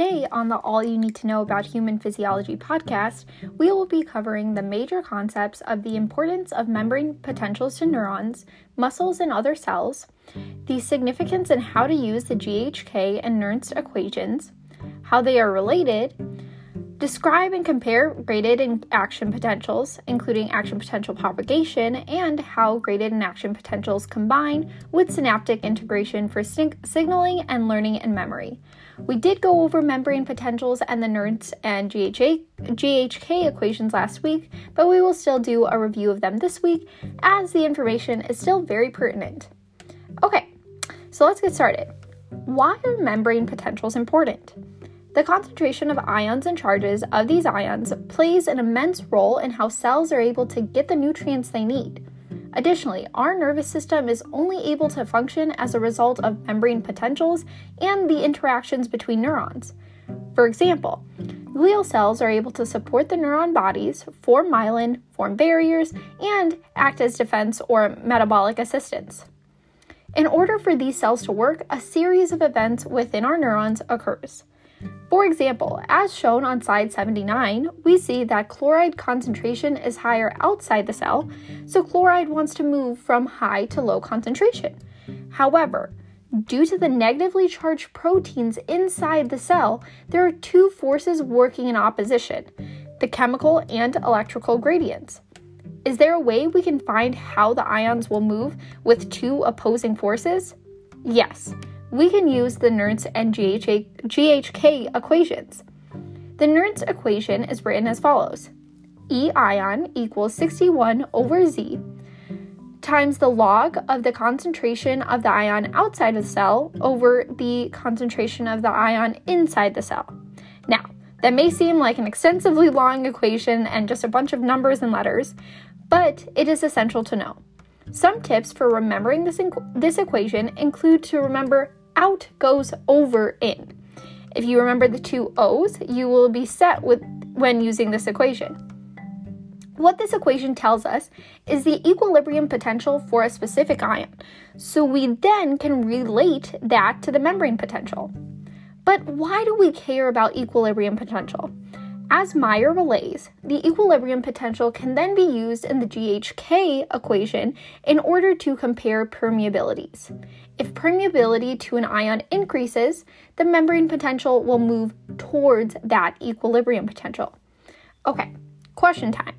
Today, on the All You Need to Know About Human Physiology podcast, we will be covering the major concepts of the importance of membrane potentials to neurons, muscles, and other cells, the significance and how to use the GHK and Nernst equations, how they are related, Describe and compare graded and action potentials, including action potential propagation, and how graded and action potentials combine with synaptic integration for sig- signaling and learning and memory. We did go over membrane potentials and the Nernst and GHA, GHK equations last week, but we will still do a review of them this week as the information is still very pertinent. Okay, so let's get started. Why are membrane potentials important? The concentration of ions and charges of these ions plays an immense role in how cells are able to get the nutrients they need. Additionally, our nervous system is only able to function as a result of membrane potentials and the interactions between neurons. For example, glial cells are able to support the neuron bodies, form myelin, form barriers, and act as defense or metabolic assistance. In order for these cells to work, a series of events within our neurons occurs. For example, as shown on slide 79, we see that chloride concentration is higher outside the cell, so chloride wants to move from high to low concentration. However, due to the negatively charged proteins inside the cell, there are two forces working in opposition the chemical and electrical gradients. Is there a way we can find how the ions will move with two opposing forces? Yes we can use the Nernst and GHA, GHK equations. The Nernst equation is written as follows E ion equals 61 over Z times the log of the concentration of the ion outside of the cell over the concentration of the ion inside the cell. Now, that may seem like an extensively long equation and just a bunch of numbers and letters, but it is essential to know. Some tips for remembering this, this equation include to remember out goes over in. If you remember the two O's, you will be set with when using this equation. What this equation tells us is the equilibrium potential for a specific ion, so we then can relate that to the membrane potential. But why do we care about equilibrium potential? As Meyer relays, the equilibrium potential can then be used in the GHK equation in order to compare permeabilities. If permeability to an ion increases, the membrane potential will move towards that equilibrium potential. Okay, question time.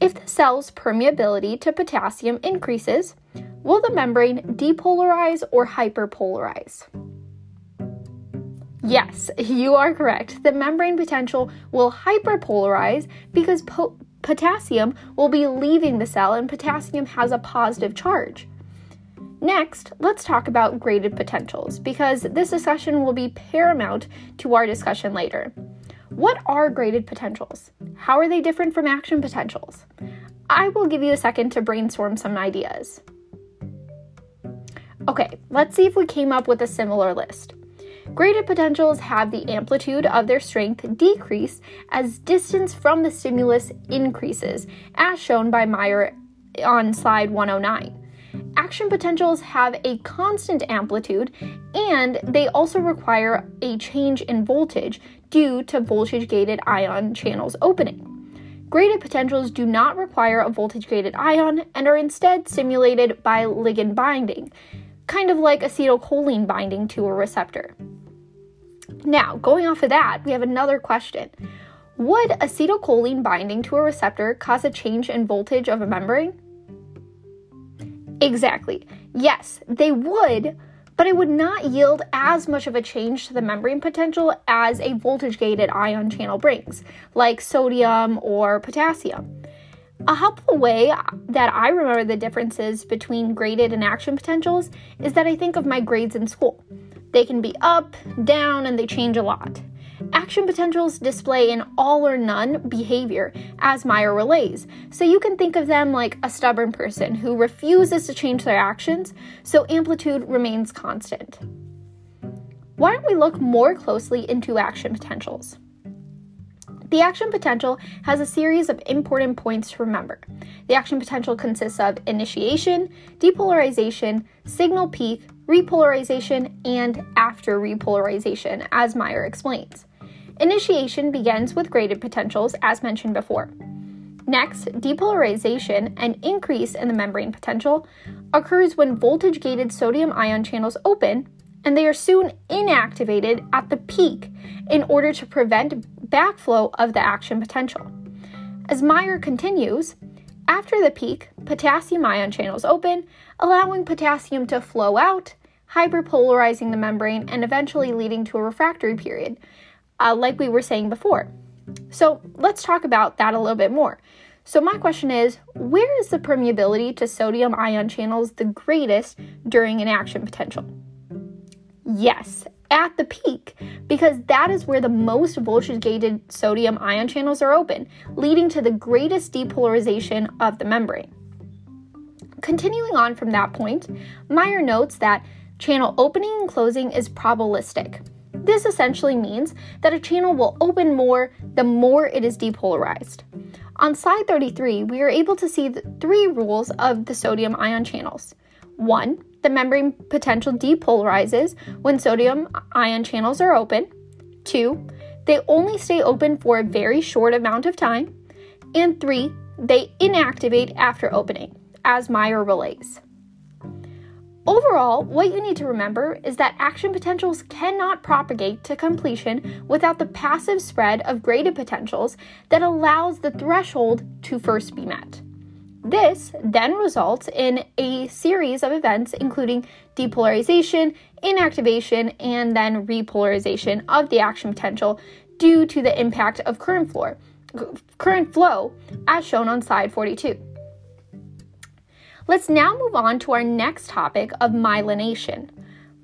If the cell's permeability to potassium increases, will the membrane depolarize or hyperpolarize? Yes, you are correct. The membrane potential will hyperpolarize because po- potassium will be leaving the cell and potassium has a positive charge. Next, let's talk about graded potentials because this discussion will be paramount to our discussion later. What are graded potentials? How are they different from action potentials? I will give you a second to brainstorm some ideas. Okay, let's see if we came up with a similar list. Graded potentials have the amplitude of their strength decrease as distance from the stimulus increases, as shown by Meyer on slide 109. Action potentials have a constant amplitude and they also require a change in voltage due to voltage gated ion channels opening. Graded potentials do not require a voltage gated ion and are instead stimulated by ligand binding, kind of like acetylcholine binding to a receptor. Now, going off of that, we have another question. Would acetylcholine binding to a receptor cause a change in voltage of a membrane? Exactly. Yes, they would, but it would not yield as much of a change to the membrane potential as a voltage gated ion channel brings, like sodium or potassium. A helpful way that I remember the differences between graded and action potentials is that I think of my grades in school. They can be up, down, and they change a lot. Action potentials display an all or none behavior, as Meyer relays, so you can think of them like a stubborn person who refuses to change their actions, so amplitude remains constant. Why don't we look more closely into action potentials? The action potential has a series of important points to remember. The action potential consists of initiation, depolarization, signal peak, repolarization, and after repolarization, as Meyer explains. Initiation begins with graded potentials, as mentioned before. Next, depolarization, an increase in the membrane potential, occurs when voltage gated sodium ion channels open and they are soon inactivated at the peak in order to prevent backflow of the action potential. As Meyer continues, after the peak, potassium ion channels open, allowing potassium to flow out, hyperpolarizing the membrane, and eventually leading to a refractory period, uh, like we were saying before. So let's talk about that a little bit more. So, my question is where is the permeability to sodium ion channels the greatest during an action potential? Yes, at the peak, because that is where the most voltage gated sodium ion channels are open, leading to the greatest depolarization of the membrane. Continuing on from that point, Meyer notes that channel opening and closing is probabilistic. This essentially means that a channel will open more the more it is depolarized. On slide 33, we are able to see the three rules of the sodium ion channels. One, the membrane potential depolarizes when sodium ion channels are open. Two, they only stay open for a very short amount of time. And three, they inactivate after opening, as Meyer relays. Overall, what you need to remember is that action potentials cannot propagate to completion without the passive spread of graded potentials that allows the threshold to first be met. This then results in a series of events, including depolarization, inactivation, and then repolarization of the action potential due to the impact of current flow, current flow as shown on slide 42. Let's now move on to our next topic of myelination.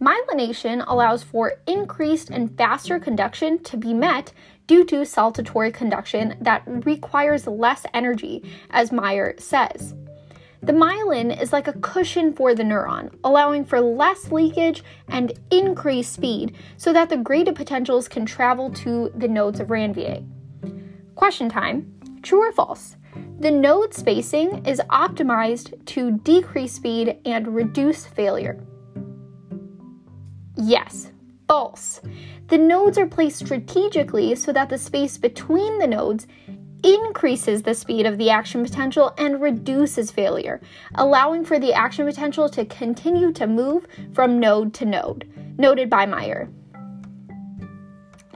Myelination allows for increased and faster conduction to be met due to saltatory conduction that requires less energy, as Meyer says. The myelin is like a cushion for the neuron, allowing for less leakage and increased speed so that the graded potentials can travel to the nodes of Ranvier. Question time True or false? The node spacing is optimized to decrease speed and reduce failure. Yes, false. The nodes are placed strategically so that the space between the nodes increases the speed of the action potential and reduces failure, allowing for the action potential to continue to move from node to node, noted by Meyer.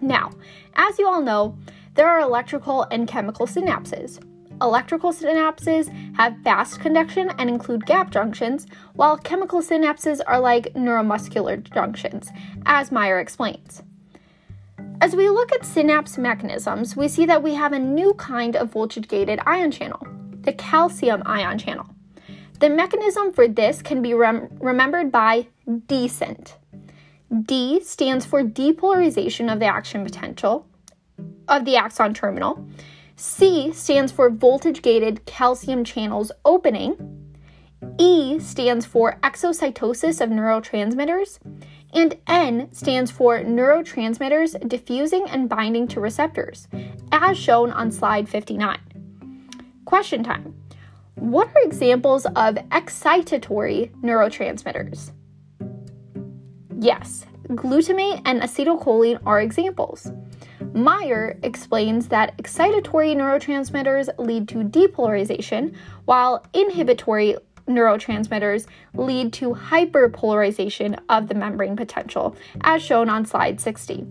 Now, as you all know, there are electrical and chemical synapses. Electrical synapses have fast conduction and include gap junctions, while chemical synapses are like neuromuscular junctions, as Meyer explains. As we look at synapse mechanisms, we see that we have a new kind of voltage gated ion channel, the calcium ion channel. The mechanism for this can be rem- remembered by descent. D stands for depolarization of the action potential of the axon terminal. C stands for voltage gated calcium channels opening. E stands for exocytosis of neurotransmitters. And N stands for neurotransmitters diffusing and binding to receptors, as shown on slide 59. Question time What are examples of excitatory neurotransmitters? Yes, glutamate and acetylcholine are examples. Meyer explains that excitatory neurotransmitters lead to depolarization, while inhibitory neurotransmitters lead to hyperpolarization of the membrane potential, as shown on slide 60.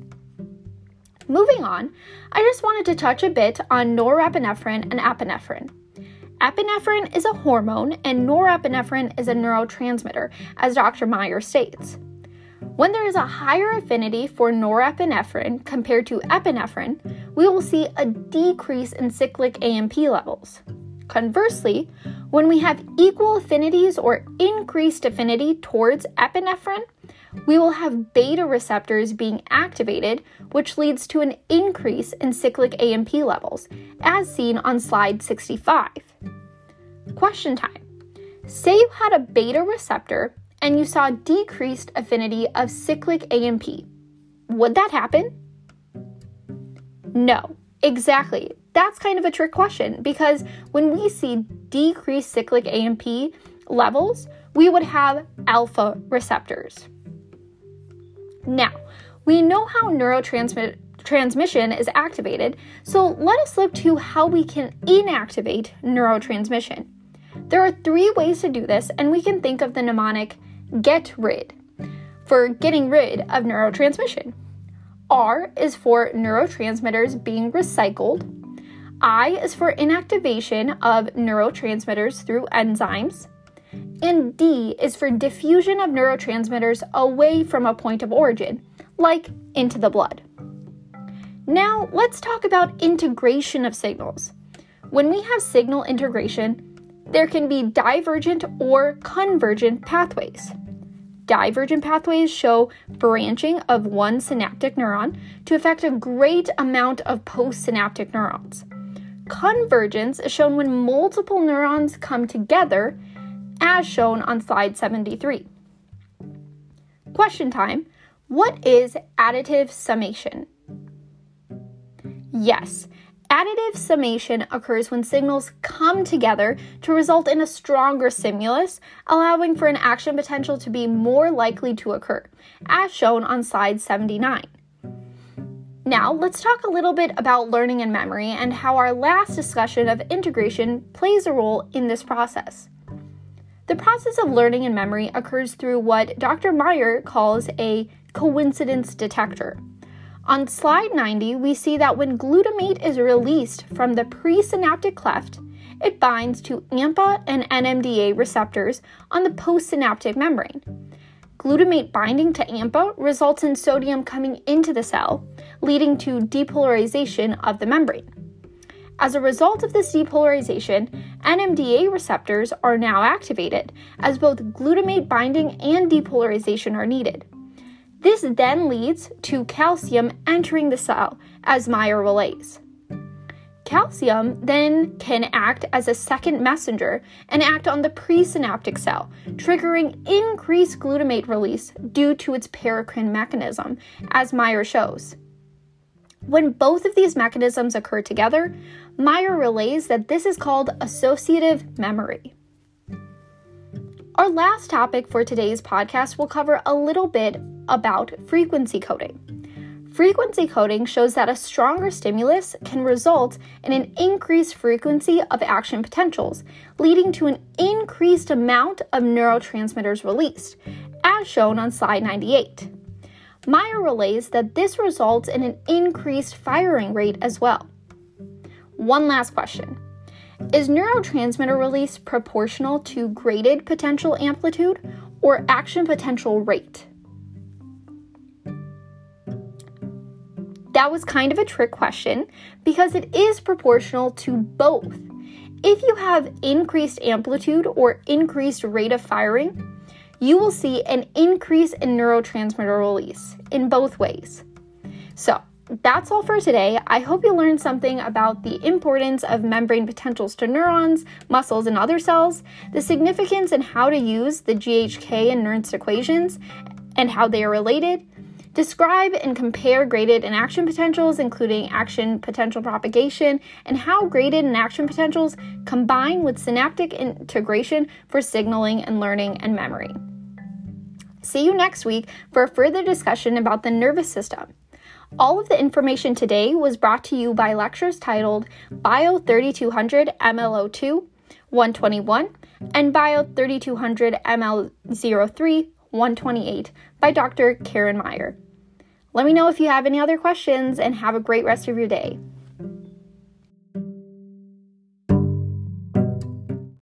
Moving on, I just wanted to touch a bit on norepinephrine and epinephrine. Epinephrine is a hormone and norepinephrine is a neurotransmitter, as Dr. Meyer states. When there is a higher affinity for norepinephrine compared to epinephrine, we will see a decrease in cyclic AMP levels. Conversely, when we have equal affinities or increased affinity towards epinephrine, we will have beta receptors being activated, which leads to an increase in cyclic AMP levels, as seen on slide 65. Question time. Say you had a beta receptor and you saw decreased affinity of cyclic AMP, would that happen? No, exactly. That's kind of a trick question because when we see decreased cyclic AMP levels, we would have alpha receptors. Now, we know how neurotransmission is activated, so let us look to how we can inactivate neurotransmission. There are three ways to do this, and we can think of the mnemonic get rid for getting rid of neurotransmission. R is for neurotransmitters being recycled. I is for inactivation of neurotransmitters through enzymes. And D is for diffusion of neurotransmitters away from a point of origin, like into the blood. Now, let's talk about integration of signals. When we have signal integration, there can be divergent or convergent pathways. Divergent pathways show branching of one synaptic neuron to affect a great amount of postsynaptic neurons. Convergence is shown when multiple neurons come together, as shown on slide 73. Question time What is additive summation? Yes, additive summation occurs when signals come together to result in a stronger stimulus, allowing for an action potential to be more likely to occur, as shown on slide 79. Now, let's talk a little bit about learning and memory and how our last discussion of integration plays a role in this process. The process of learning and memory occurs through what Dr. Meyer calls a coincidence detector. On slide 90, we see that when glutamate is released from the presynaptic cleft, it binds to AMPA and NMDA receptors on the postsynaptic membrane. Glutamate binding to AMPA results in sodium coming into the cell, leading to depolarization of the membrane. As a result of this depolarization, NMDA receptors are now activated, as both glutamate binding and depolarization are needed. This then leads to calcium entering the cell as Meyer relays. Calcium then can act as a second messenger and act on the presynaptic cell, triggering increased glutamate release due to its paracrine mechanism, as Meyer shows. When both of these mechanisms occur together, Meyer relays that this is called associative memory. Our last topic for today's podcast will cover a little bit about frequency coding. Frequency coding shows that a stronger stimulus can result in an increased frequency of action potentials, leading to an increased amount of neurotransmitters released, as shown on slide 98. Meyer relays that this results in an increased firing rate as well. One last question Is neurotransmitter release proportional to graded potential amplitude or action potential rate? That was kind of a trick question because it is proportional to both. If you have increased amplitude or increased rate of firing, you will see an increase in neurotransmitter release in both ways. So, that's all for today. I hope you learned something about the importance of membrane potentials to neurons, muscles, and other cells, the significance and how to use the GHK and Nernst equations, and how they are related, Describe and compare graded and action potentials, including action potential propagation, and how graded and action potentials combine with synaptic integration for signaling and learning and memory. See you next week for a further discussion about the nervous system. All of the information today was brought to you by lectures titled Bio 3200 MLO2 121 and Bio 3200 ML03 128 by Dr. Karen Meyer. Let me know if you have any other questions and have a great rest of your day.